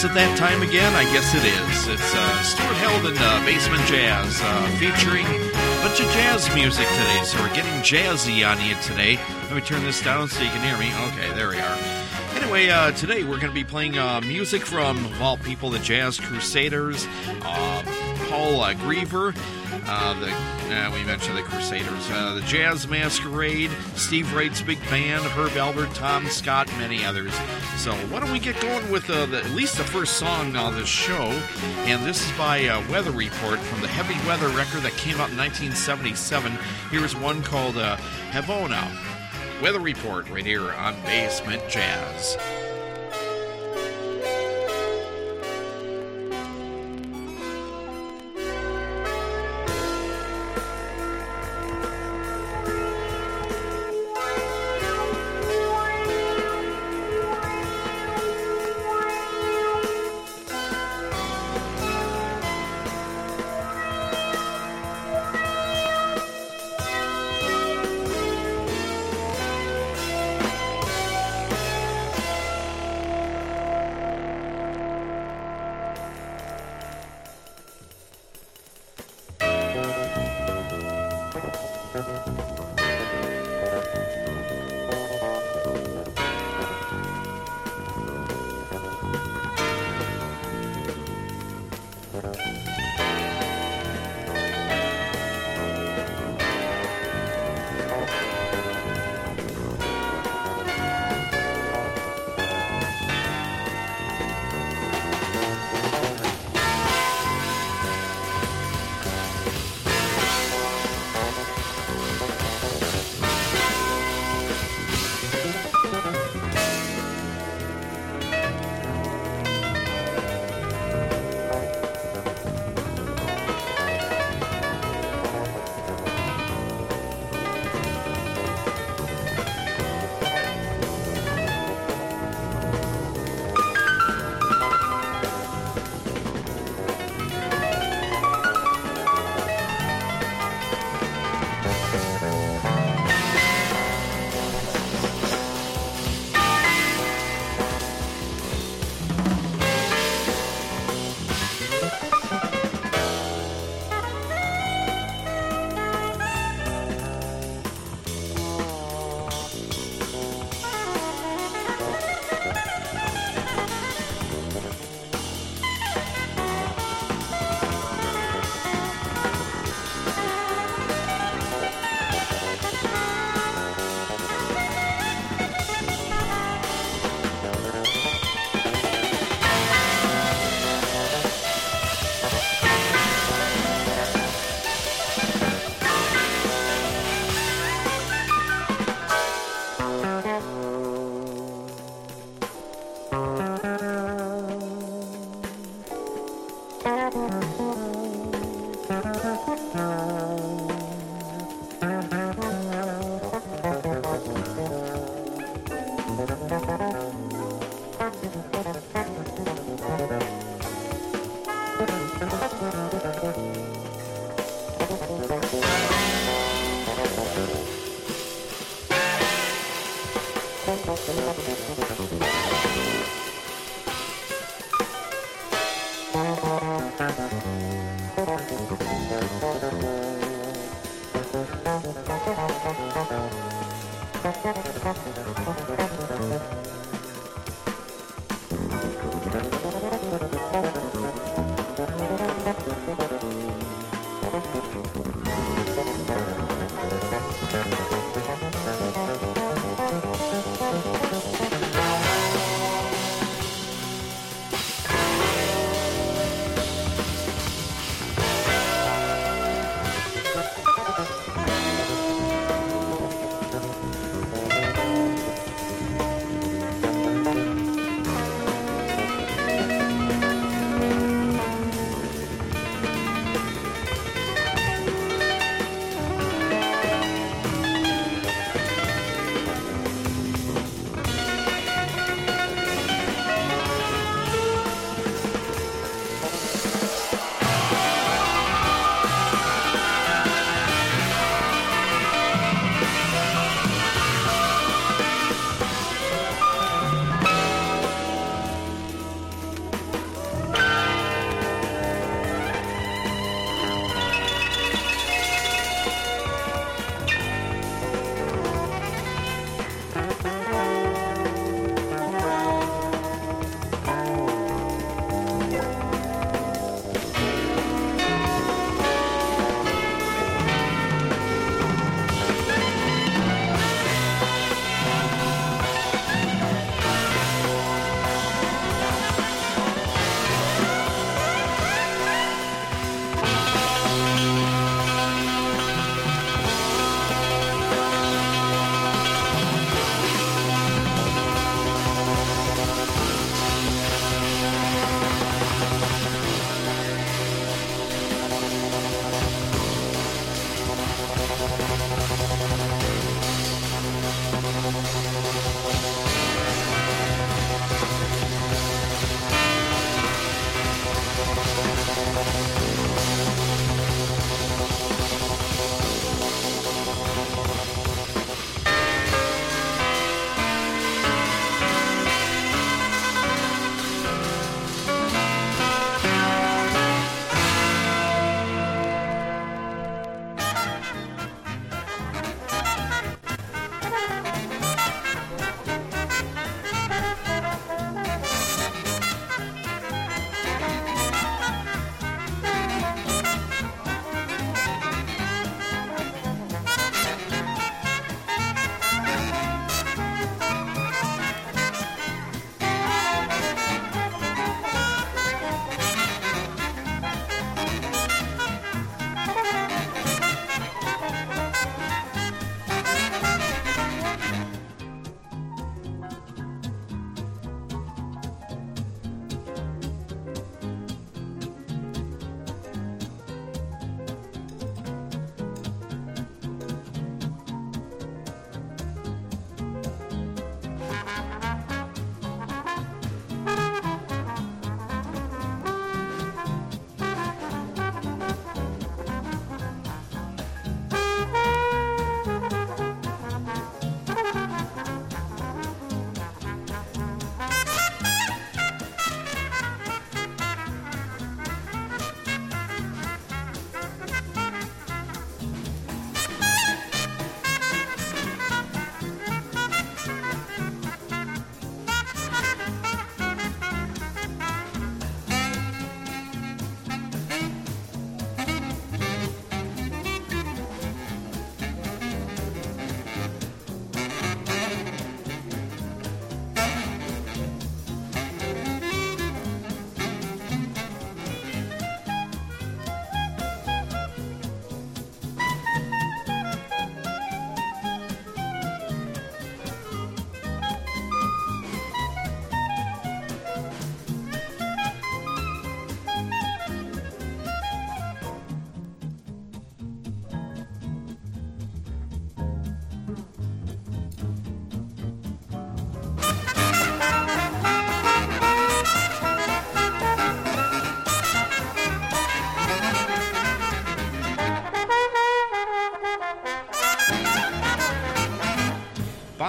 Is it that time again? I guess it is. It's uh, Stuart Held and uh, Basement Jazz uh, featuring a bunch of jazz music today. So we're getting jazzy on you today. Let me turn this down so you can hear me. Okay, there we are. Anyway, uh, today we're going to be playing uh, music from, of all people, the Jazz Crusaders, uh, Paul uh, Griever, uh, the uh, we mentioned the Crusaders, uh, the Jazz Masquerade, Steve Wright's Big Band, Herb Alpert, Tom Scott, many others. So why don't we get going with uh, the, at least the first song on this show? And this is by uh, Weather Report from the Heavy Weather record that came out in 1977. Here's one called uh, Havona. Weather Report right here on Basement Jazz.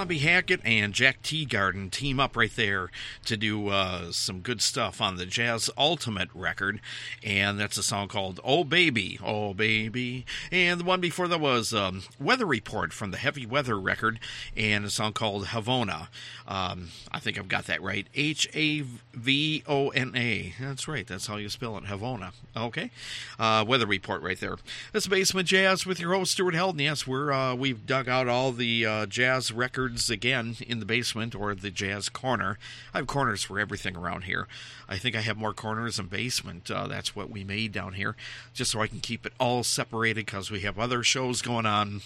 Bobby Hackett and Jack Teagarden team up right there to do uh, some good stuff on the Jazz Ultimate record, and that's a song called "Oh Baby, Oh Baby," and the one before that was um, "Weather Report" from the Heavy Weather record, and a song called "Havona." Um, I think I've got that right. H A V O N A. That's right. That's how you spell it. Havona. Okay. Uh, weather report right there. This Basement Jazz with your host Stuart Helden. Yes, we're uh, we've dug out all the uh, jazz records again in the basement or the jazz corner. I have corners for everything around here. I think I have more corners than basement. Uh, that's what we made down here, just so I can keep it all separated because we have other shows going on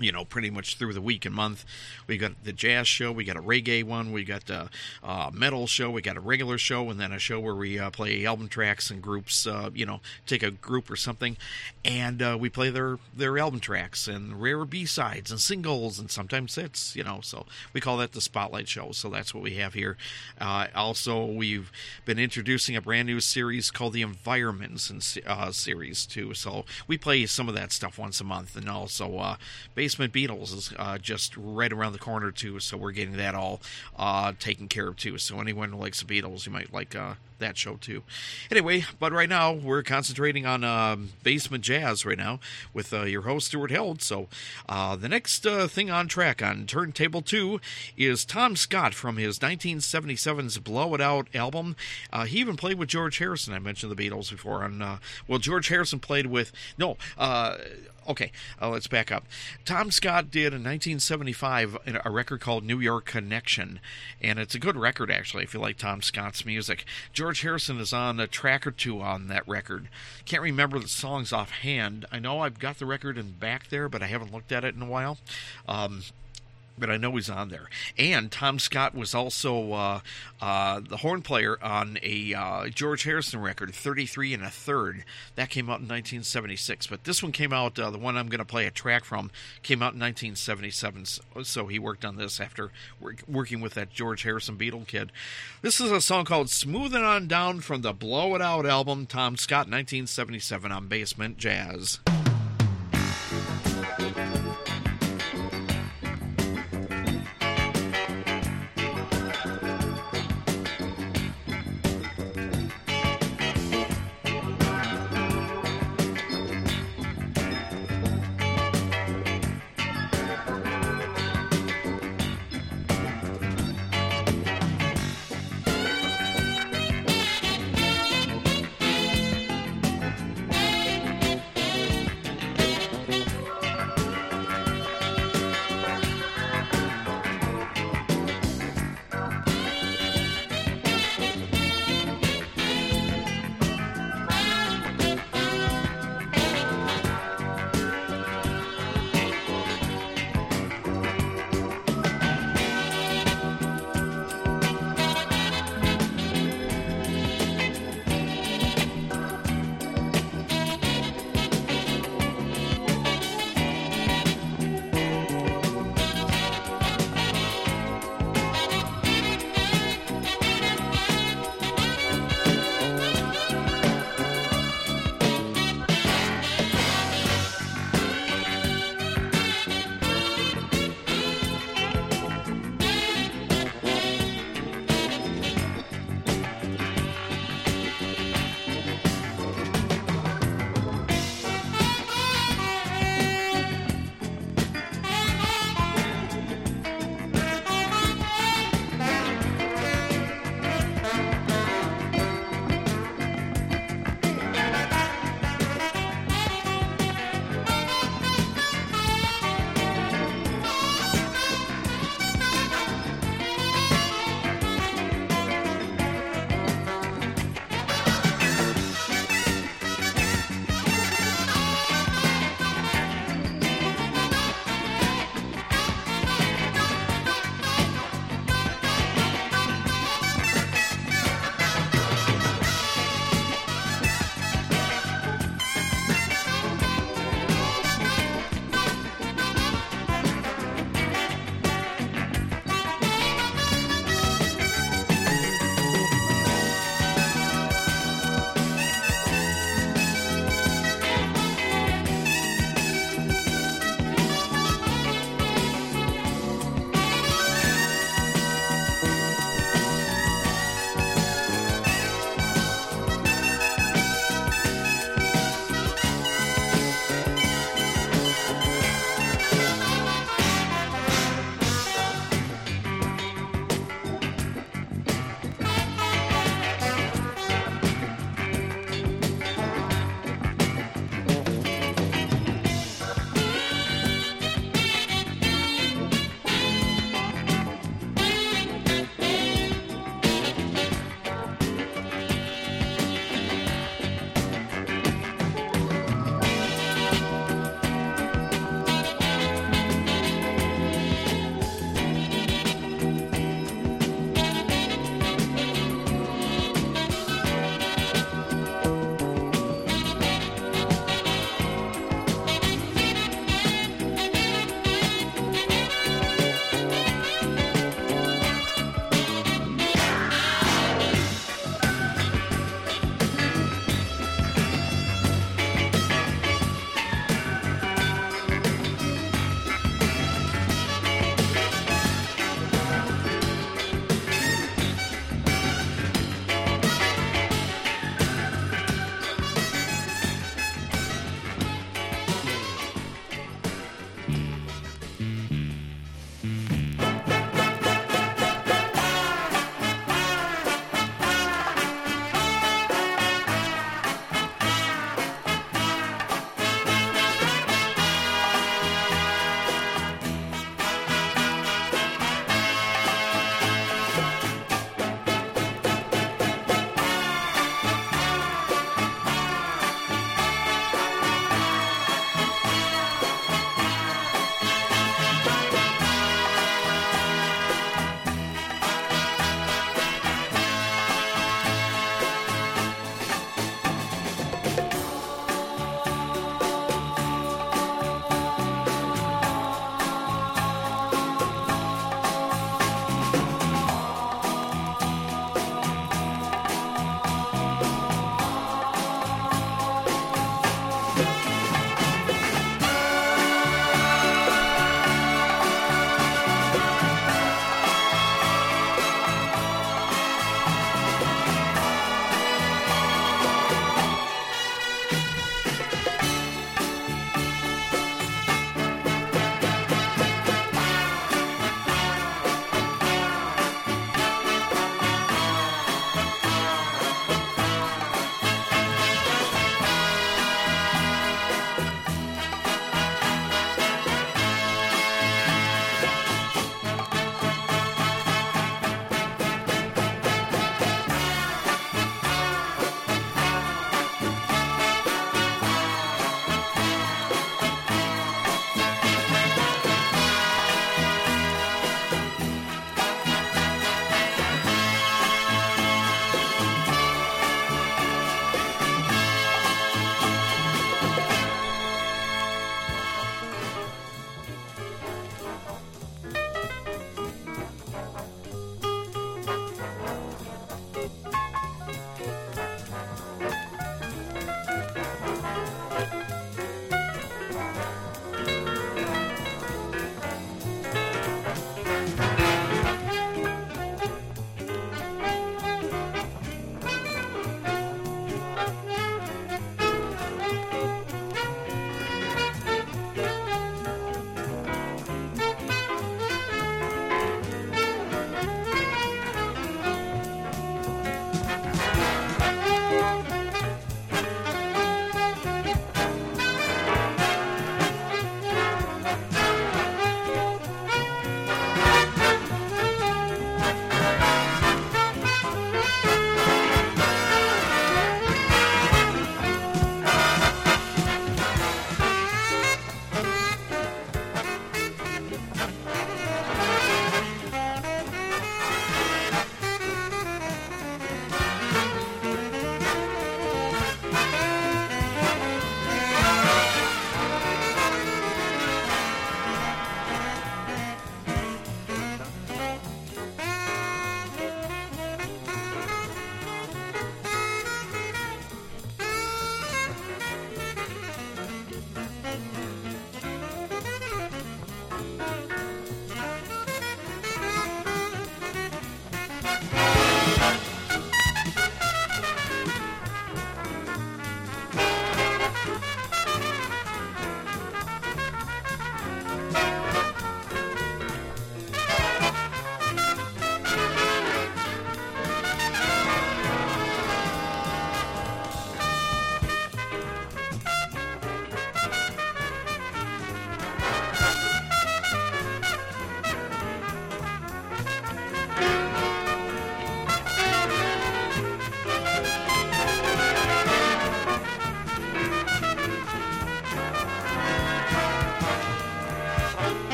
you know, pretty much through the week and month. We got the jazz show, we got a reggae one, we got a uh, metal show, we got a regular show, and then a show where we uh, play album tracks and groups. Uh, you know, take a group or something, and uh, we play their their album tracks and rare B sides and singles and sometimes hits. You know, so we call that the spotlight show. So that's what we have here. Uh, also, we've been introducing a brand new series called the Environments and series too. So we play some of that stuff once a month, and also basically Basement Beatles is uh, just right around the corner too, so we're getting that all uh, taken care of too. So anyone who likes the Beatles, you might like uh, that show too. Anyway, but right now we're concentrating on um, basement jazz right now with uh, your host Stuart Held. So uh, the next uh, thing on track on turntable two is Tom Scott from his 1977's Blow It Out album. He even played with George Harrison. I mentioned the Beatles before. On well, George Harrison played with no. Uh, okay, let's back up. Tom Scott did in 1975 a record called New York Connection, and it's a good record actually. If you like Tom Scott's music, George George Harrison is on a track or two on that record. Can't remember the songs offhand. I know I've got the record in back there, but I haven't looked at it in a while. Um, but I know he's on there. And Tom Scott was also uh, uh, the horn player on a uh, George Harrison record, 33 and a third. That came out in 1976. But this one came out, uh, the one I'm going to play a track from, came out in 1977. So he worked on this after work, working with that George Harrison Beatle kid. This is a song called Smoothing On Down from the Blow It Out album, Tom Scott, 1977 on Basement Jazz.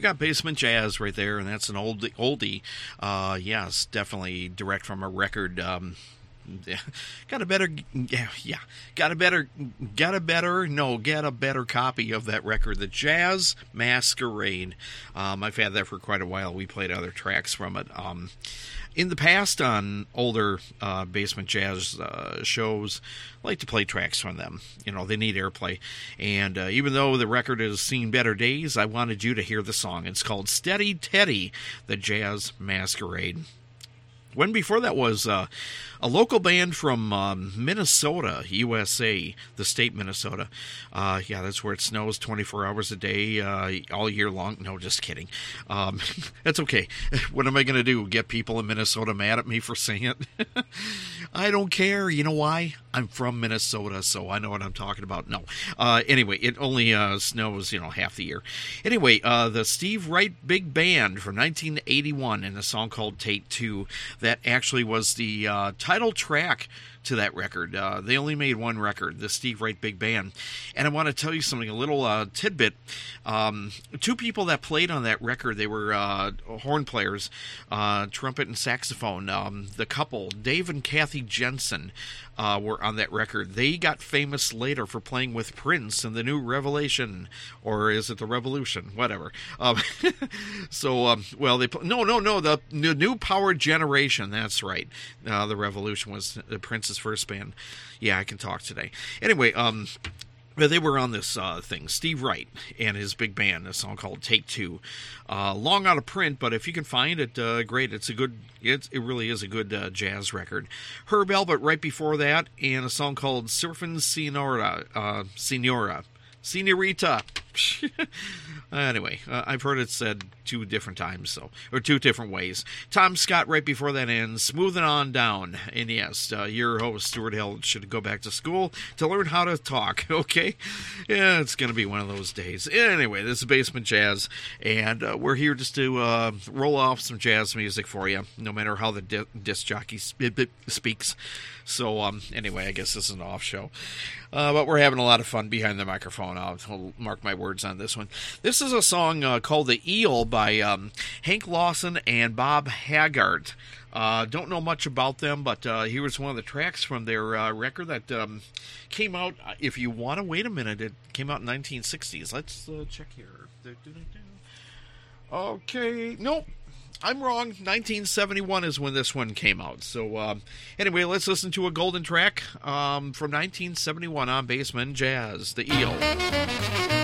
You got Basement Jazz right there, and that's an old oldie. Uh, yes, definitely direct from a record. Um, got a better yeah yeah got a better got a better no get a better copy of that record the jazz masquerade um, i've had that for quite a while we played other tracks from it um, in the past on older uh, basement jazz uh, shows I like to play tracks from them. You know they need airplay. And uh, even though the record has seen better days i wanted you to hear the song. It's called steady teddy the jazz masquerade. When before that was uh, a local band from um, Minnesota, USA, the state Minnesota. Uh, yeah, that's where it snows 24 hours a day, uh, all year long. No, just kidding. Um, that's okay. What am I going to do? Get people in Minnesota mad at me for saying it? I don't care. You know why? I'm from Minnesota, so I know what I'm talking about. No. Uh, anyway, it only uh, snows, you know, half the year. Anyway, uh, the Steve Wright Big Band from 1981 and a song called Take Two. That actually was the uh, title track to that record. Uh, they only made one record, the Steve Wright Big Band. And I want to tell you something, a little uh, tidbit. Um, two people that played on that record, they were uh, horn players, uh, trumpet and saxophone. Um, the couple, Dave and Kathy Jensen, uh, were on that record. They got famous later for playing with Prince in the new Revelation, or is it the Revolution? Whatever. Um, so, um, well, they no, no, no, the, the new Power Generation. That's right. Uh, the Revolution was Prince's first band. Yeah, I can talk today. Anyway, um, they were on this uh, thing. Steve Wright and his big band, a song called "Take Two. Uh, long out of print, but if you can find it, uh, great. It's a good. It's, it really is a good uh, jazz record. Herb Alpert right before that, and a song called "Surfing Senora." Uh, Senora. Senorita. anyway, uh, I've heard it said two different times, so or two different ways. Tom Scott right before that ends, smoothing on down. And yes, uh, your host Stuart Hill should go back to school to learn how to talk. Okay, yeah, it's gonna be one of those days. Anyway, this is Basement Jazz, and uh, we're here just to uh, roll off some jazz music for you, no matter how the di- disc jockey speaks. So um, anyway, I guess this is an off show. Uh, but we're having a lot of fun behind the microphone. I'll, mark my words on this one. This is a song uh, called "The Eel" by um, Yank Lawson and Bob Haggart. Uh, don't know much about them, but uh, here was one of the tracks from their uh, record that um, came out. Uh, if you want to wait a minute, it came out in 1960s. Let's uh, check here. Okay, nope. I'm wrong. 1971 is when this one came out. So, uh, anyway, let's listen to a golden track um, from 1971 on Basement Jazz, The Eel.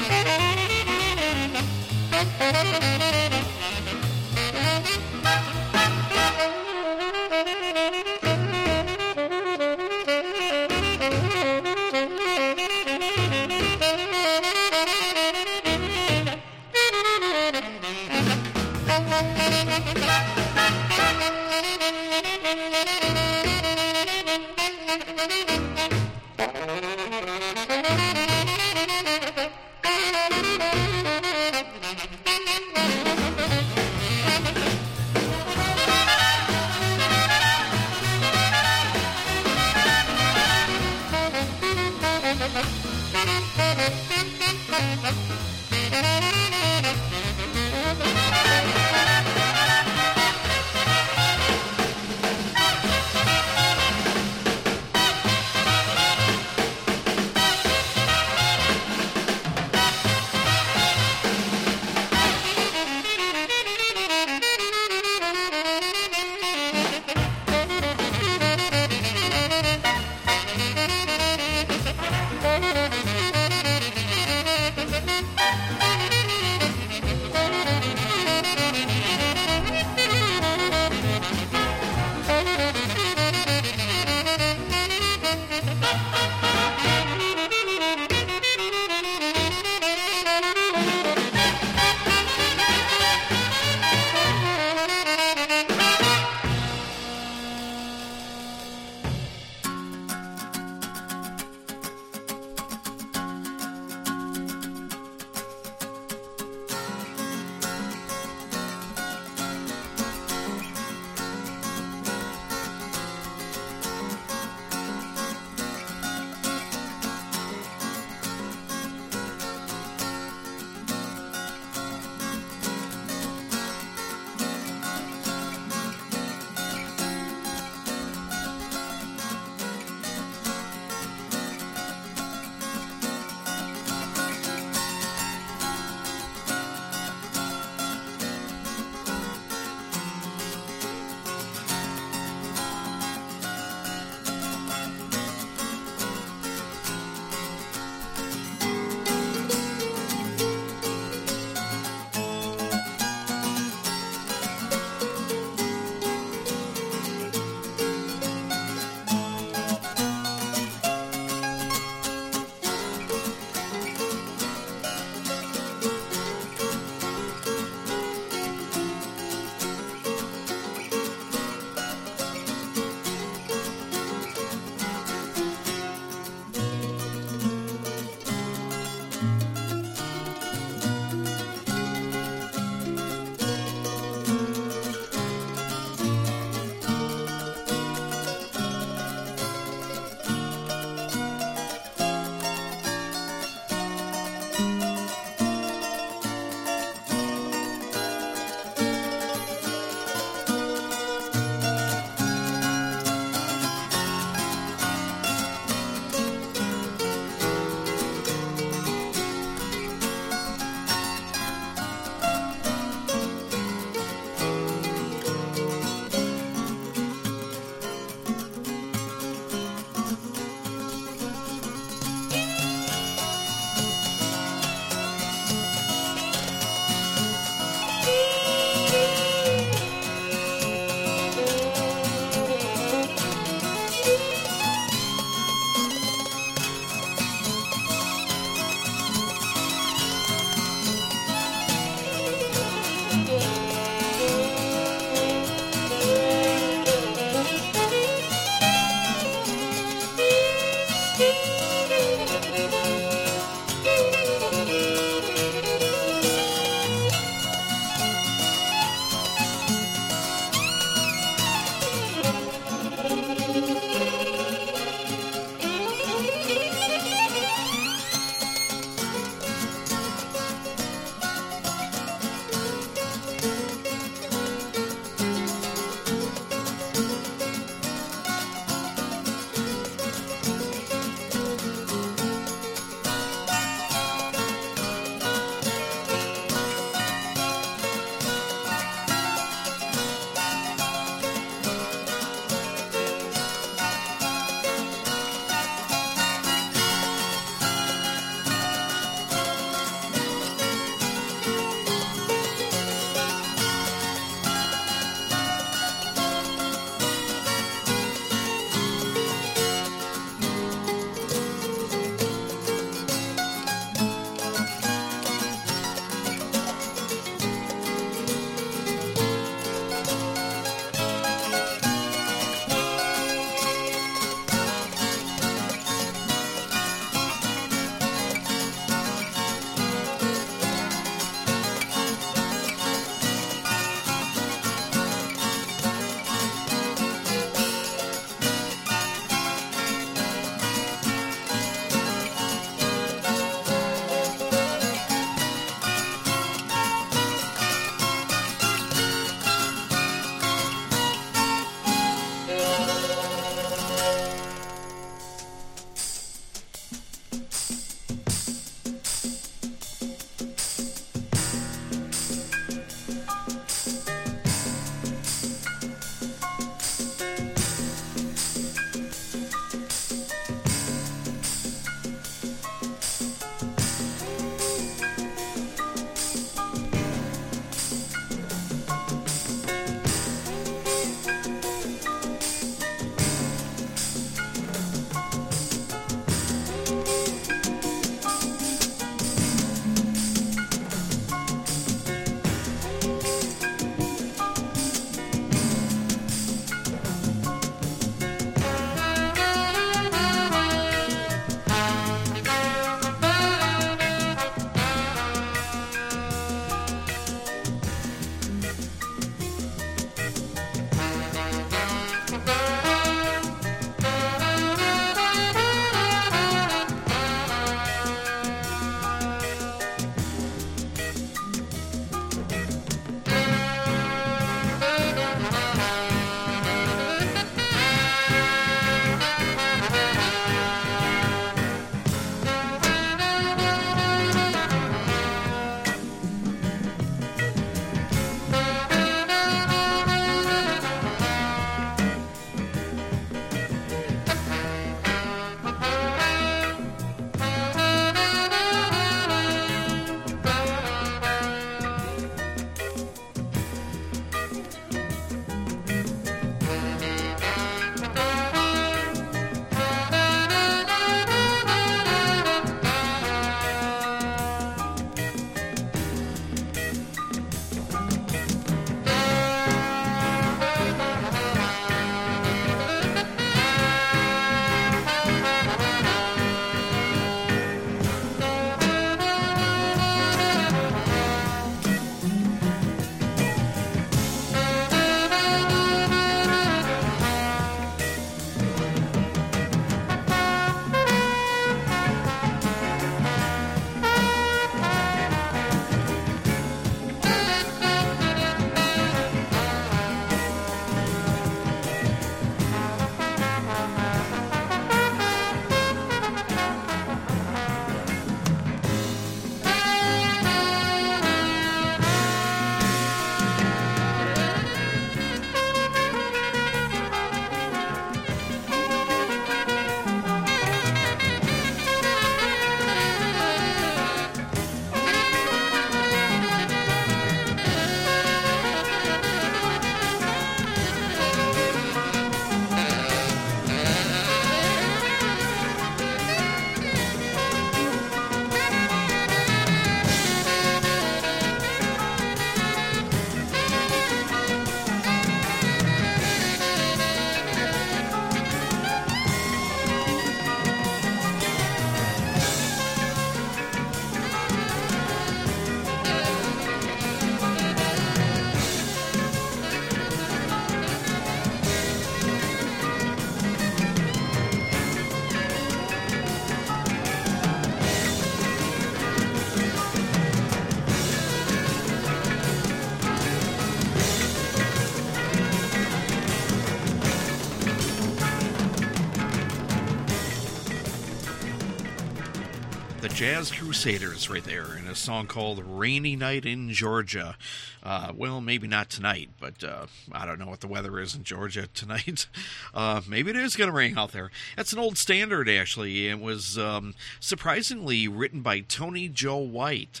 Jazz Crusaders right there in a song called Rainy Night in Georgia. Uh, well, maybe not tonight, but uh, I don't know what the weather is in Georgia tonight. Uh, maybe it is going to rain out there. That's an old standard, actually. It was um, surprisingly written by Tony Joe White.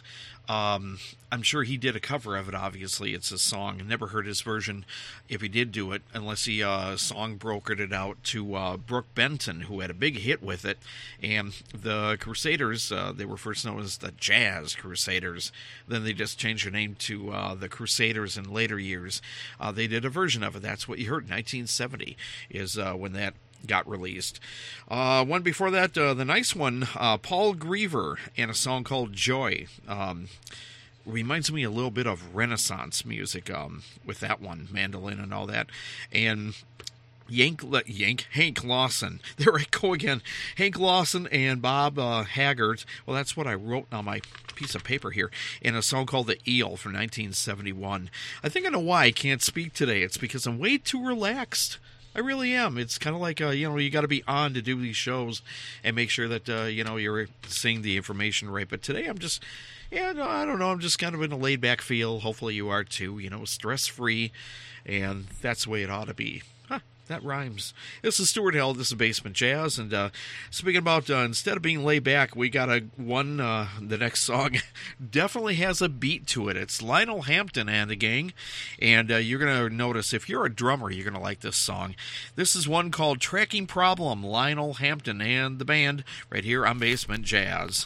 Um, I'm sure he did a cover of it. Obviously, it's a song. I never heard his version, if he did do it, unless he uh, song brokered it out to uh, Brook Benton, who had a big hit with it. And the Crusaders, uh, they were first known as the Jazz Crusaders. Then they just changed their name to uh, the Crusaders in later years. Uh, they did a version of it. That's what you heard. 1970 is uh, when that got released. Uh, one before that, uh, the nice one, uh, Paul Griever, and a song called Joy. Um, reminds me a little bit of Renaissance music um, with that one, mandolin and all that. And Yank, Yank, Hank Lawson. There I go again. Hank Lawson and Bob uh. Well, that's what I wrote on my piece of paper here in a song called The Eel from 1971. I think I know why I can't speak today. It's because I'm way too relaxed. I really am. It's kind of like uh, you know you got to be on to do these shows and make sure that uh, you know you're seeing the information right. But today I'm just yeah no, I don't know I'm just kind of in a laid back feel. Hopefully you are too. You know stress free, and that's the way it ought to be. That rhymes. This is Stuart Held. This is Basement Jazz. And uh, speaking about uh, instead of being laid back, we got a one. Uh, the next song definitely has a beat to it. It's Lionel Hampton and the gang, and uh, you're gonna notice if you're a drummer, you're gonna like this song. This is one called "Tracking Problem." Lionel Hampton and the band right here on Basement Jazz.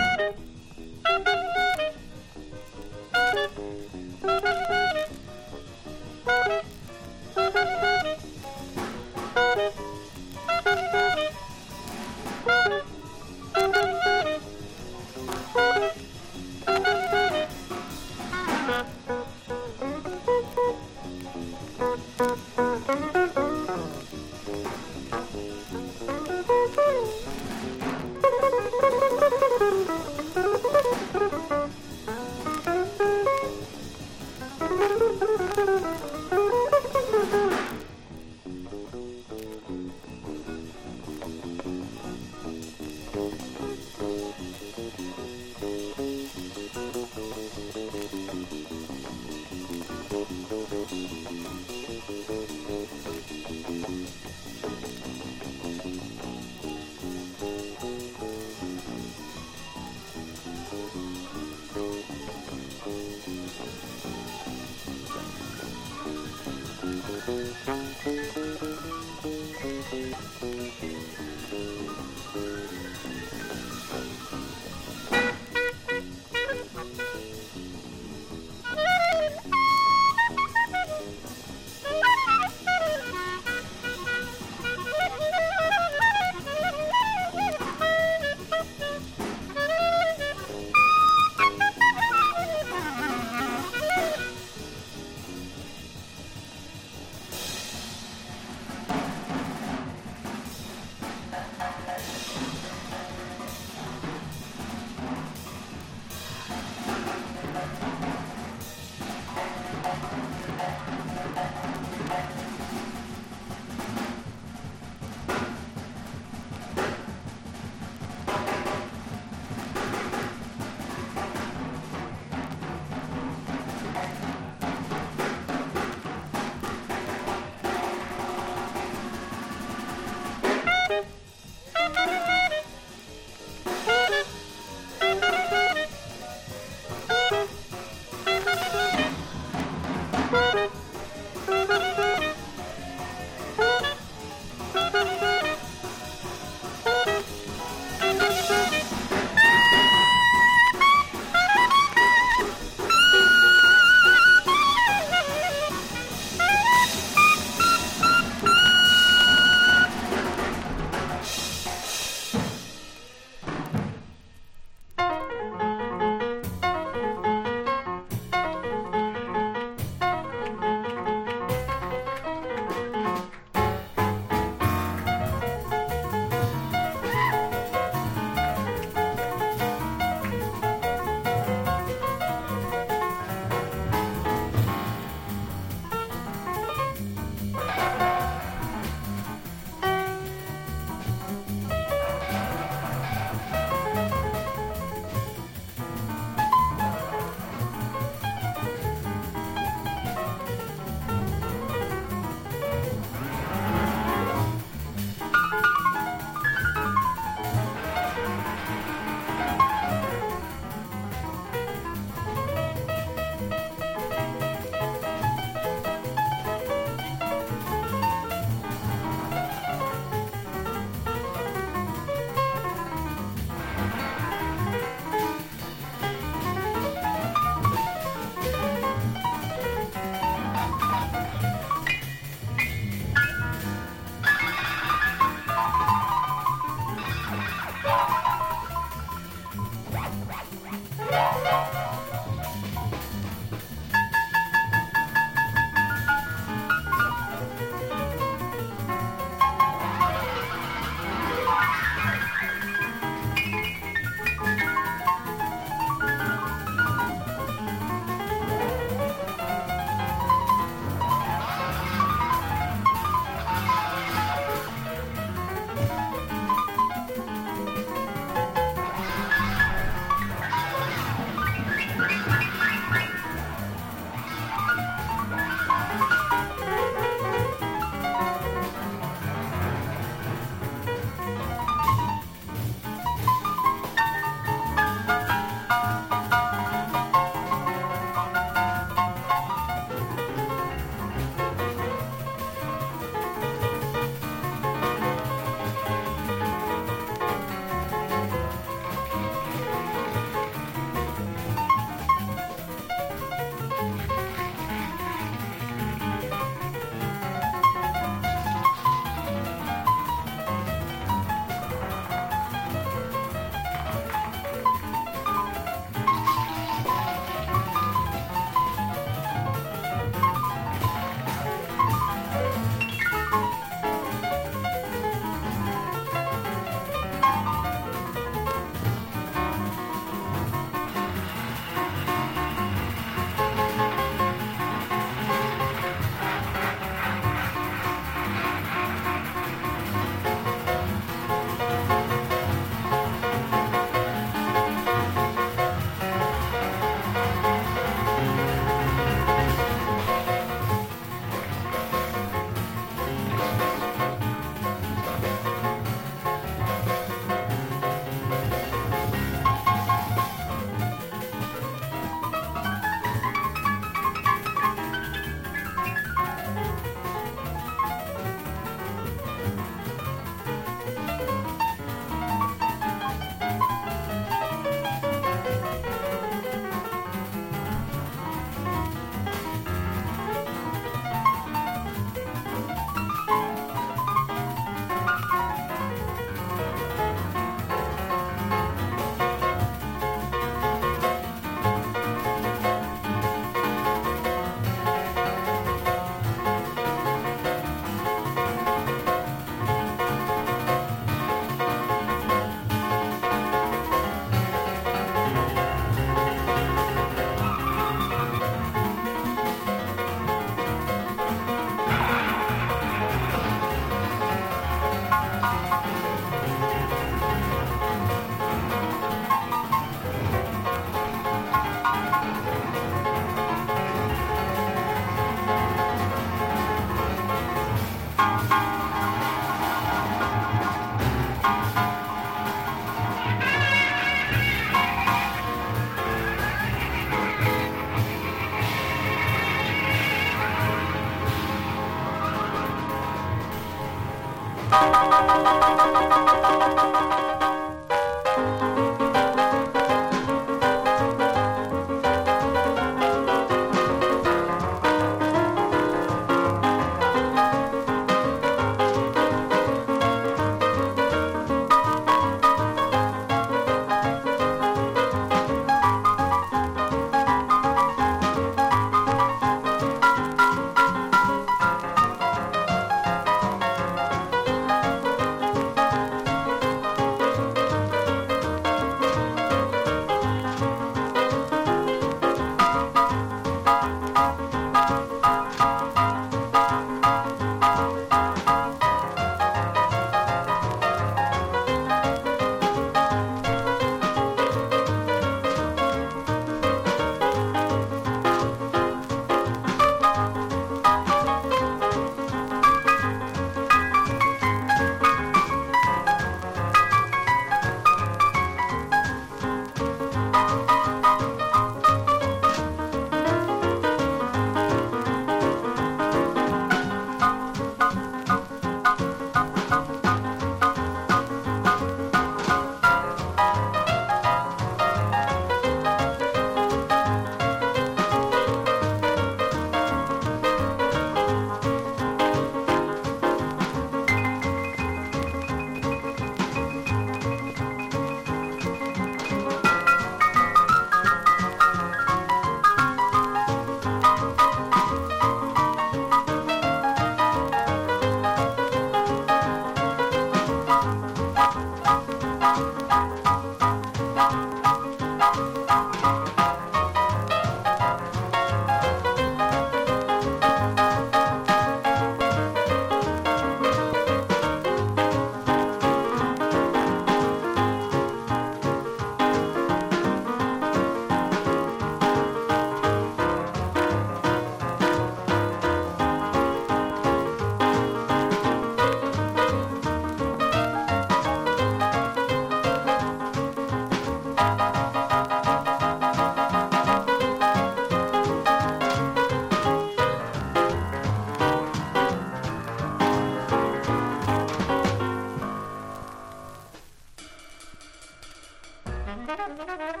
thank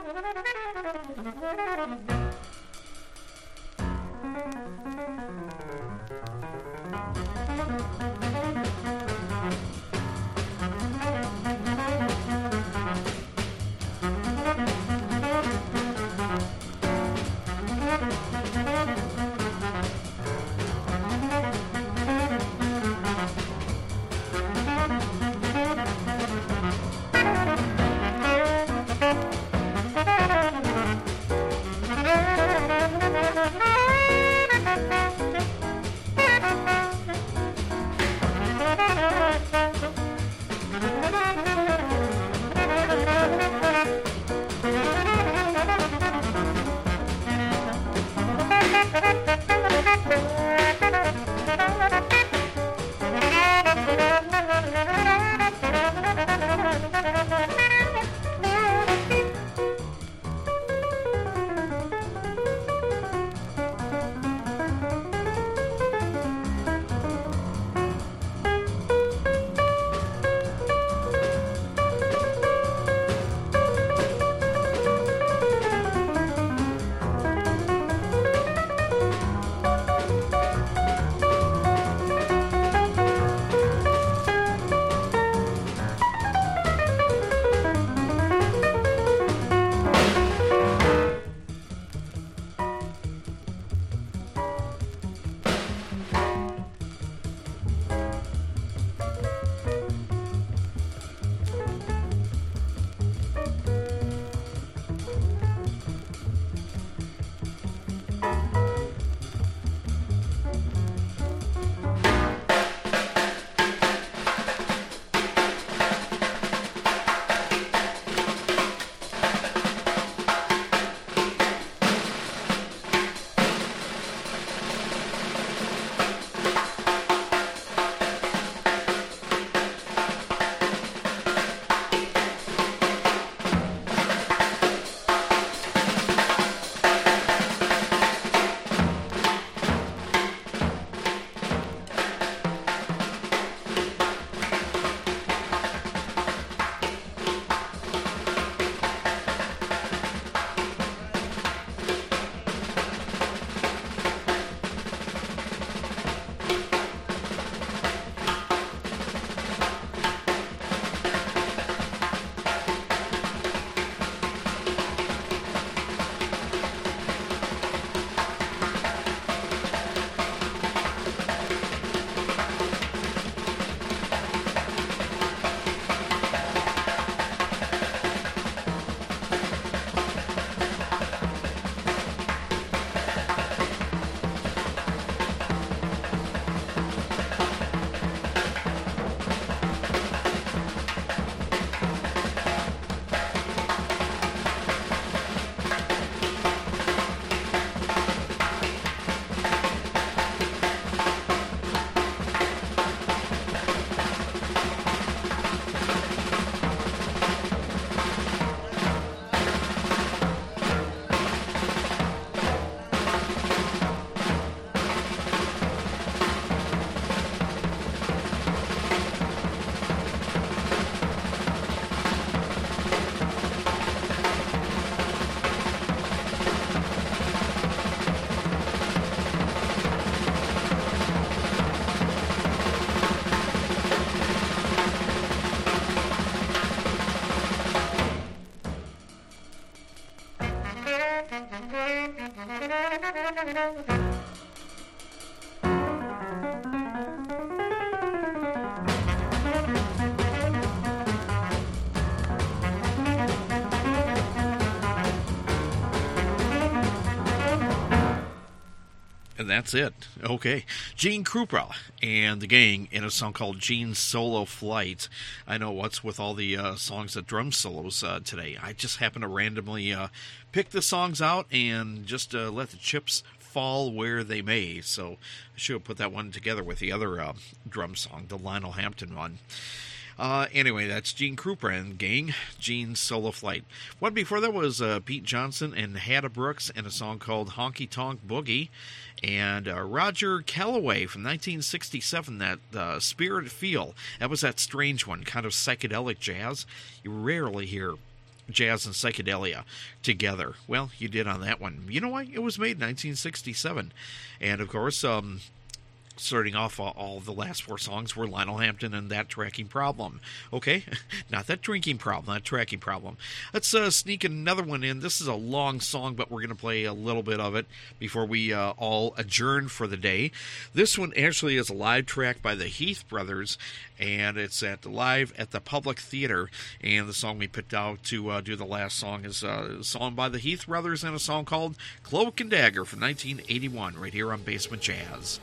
you that's it. Okay. Gene Krupa and the gang in a song called Gene's Solo Flight. I know what's with all the uh, songs that drum solos uh, today. I just happen to randomly uh, pick the songs out and just uh, let the chips fall where they may. So I should have put that one together with the other uh, drum song, the Lionel Hampton one. Uh, anyway, that's Gene Krupa and gang, Gene's Solo Flight. One before that was uh, Pete Johnson and Hadda Brooks and a song called Honky Tonk Boogie. And uh, Roger Kellaway from 1967, that uh, Spirit Feel. That was that strange one, kind of psychedelic jazz. You rarely hear jazz and psychedelia together. Well, you did on that one. You know why? It was made in 1967. And of course, um, starting off all the last four songs were Lionel Hampton and that tracking problem. Okay, not that drinking problem, that tracking problem. Let's uh, sneak another one in. This is a long song, but we're going to play a little bit of it before we uh, all adjourn for the day. This one actually is a live track by the Heath Brothers, and it's at live at the Public Theater. And the song we picked out to uh, do the last song is uh, a song by the Heath Brothers and a song called Cloak and Dagger from 1981, right here on Basement Jazz.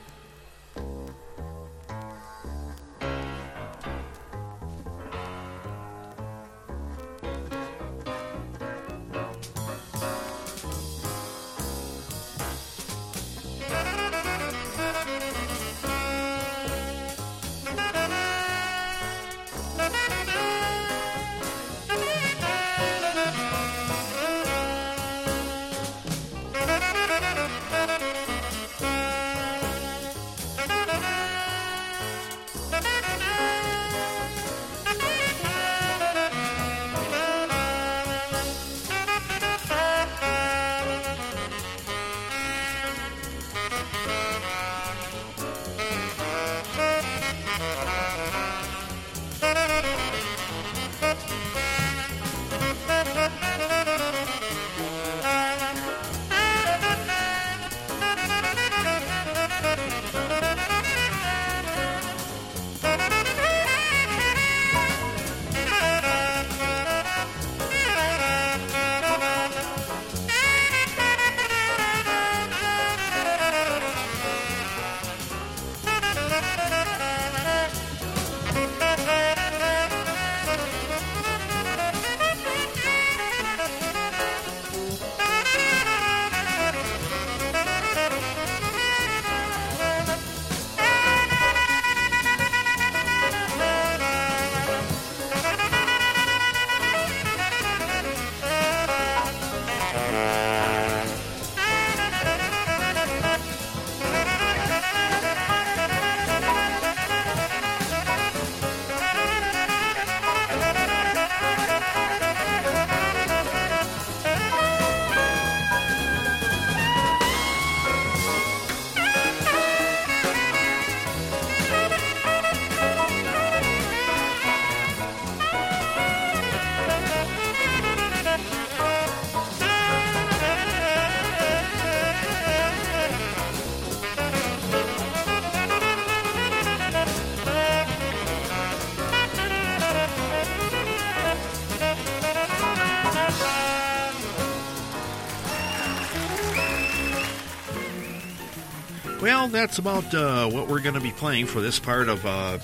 That's about uh, what we're going to be playing for this part of, uh,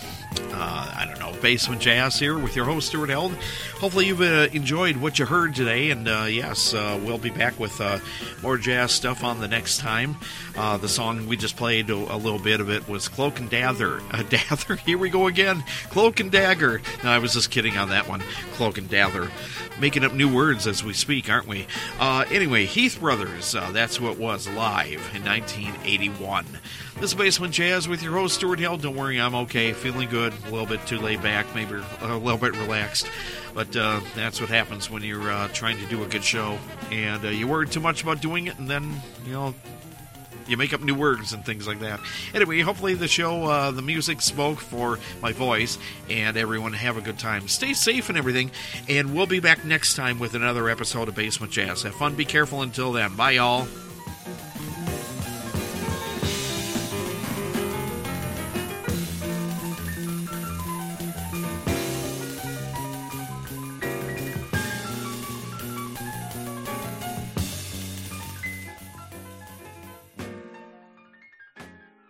uh, I don't know, Basement Jazz here with your host, Stuart Held. Hopefully, you've uh, enjoyed what you heard today, and uh, yes, uh, we'll be back with more jazz stuff on the next time. the song we just played, a little bit of it, was Cloak and Dagger. Dagger, here we go again. Cloak and Dagger. No, I was just kidding on that one. Cloak and Dagger making up new words as we speak, aren't we? Uh, anyway, Heath Brothers, uh, that's what was live in 1981. This is Basement Jazz with your host, Stuart Hill. Don't worry, I'm okay, feeling good, a little bit too laid back, maybe a little bit relaxed. But uh, that's what happens when you're uh, trying to do a good show and uh, you worry too much about doing it, and then, you know, you make up new words and things like that. Anyway, hopefully the show, uh, the music spoke for my voice, and everyone have a good time. Stay safe and everything, and we'll be back next time with another episode of Basement Jazz. Have fun, be careful until then. Bye, y'all.